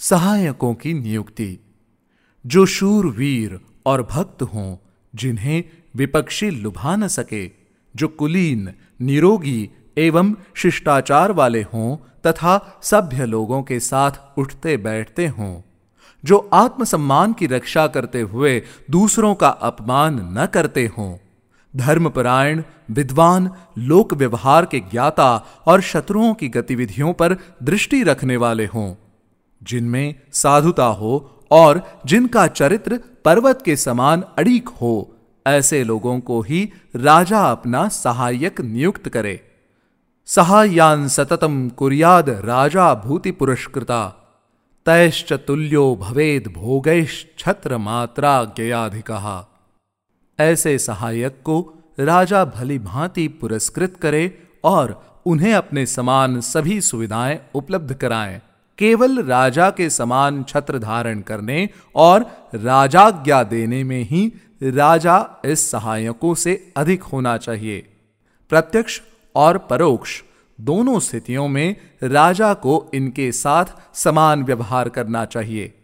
सहायकों की नियुक्ति। जो शूरवीर और भक्त हों, जिन्हें विपक्षी लुभा न सके, जो कुलीन, निरोगी एवं शिष्टाचार वाले हों तथा सभ्य लोगों के साथ उठते बैठते हों, जो आत्मसम्मान की रक्षा करते हुए दूसरों का अपमान न करते हों, धर्मपरायण, विद्वान, लोक व्यवहार के ज्ञाता और शत्रुओं की गतिविधियों पर दृष्टि रखने वाले हों जिनमें साधुता हो और जिनका चरित्र पर्वत के समान अड़ीक हो, ऐसे लोगों को ही राजा अपना सहायक नियुक्त करे। सहायान सततम कुरियाद राजा भूति पुरस्कृता। तैश्च तुल्यो भवेद भोगैश्छत्र मात्रा ज्ञयाधिक। ऐसे सहायक को राजा भली भांति पुरस्कृत करे और उन्हें अपने समान सभी सुविधाएँ उपलब्ध कराएँ। केवल राजा के समान छत्र धारण करने और राजाज्ञा देने में ही राजा इस सहायकों से अधिक होना चाहिए। प्रत्यक्ष और परोक्ष दोनों स्थितियों में राजा को इनके साथ समान व्यवहार करना चाहिए।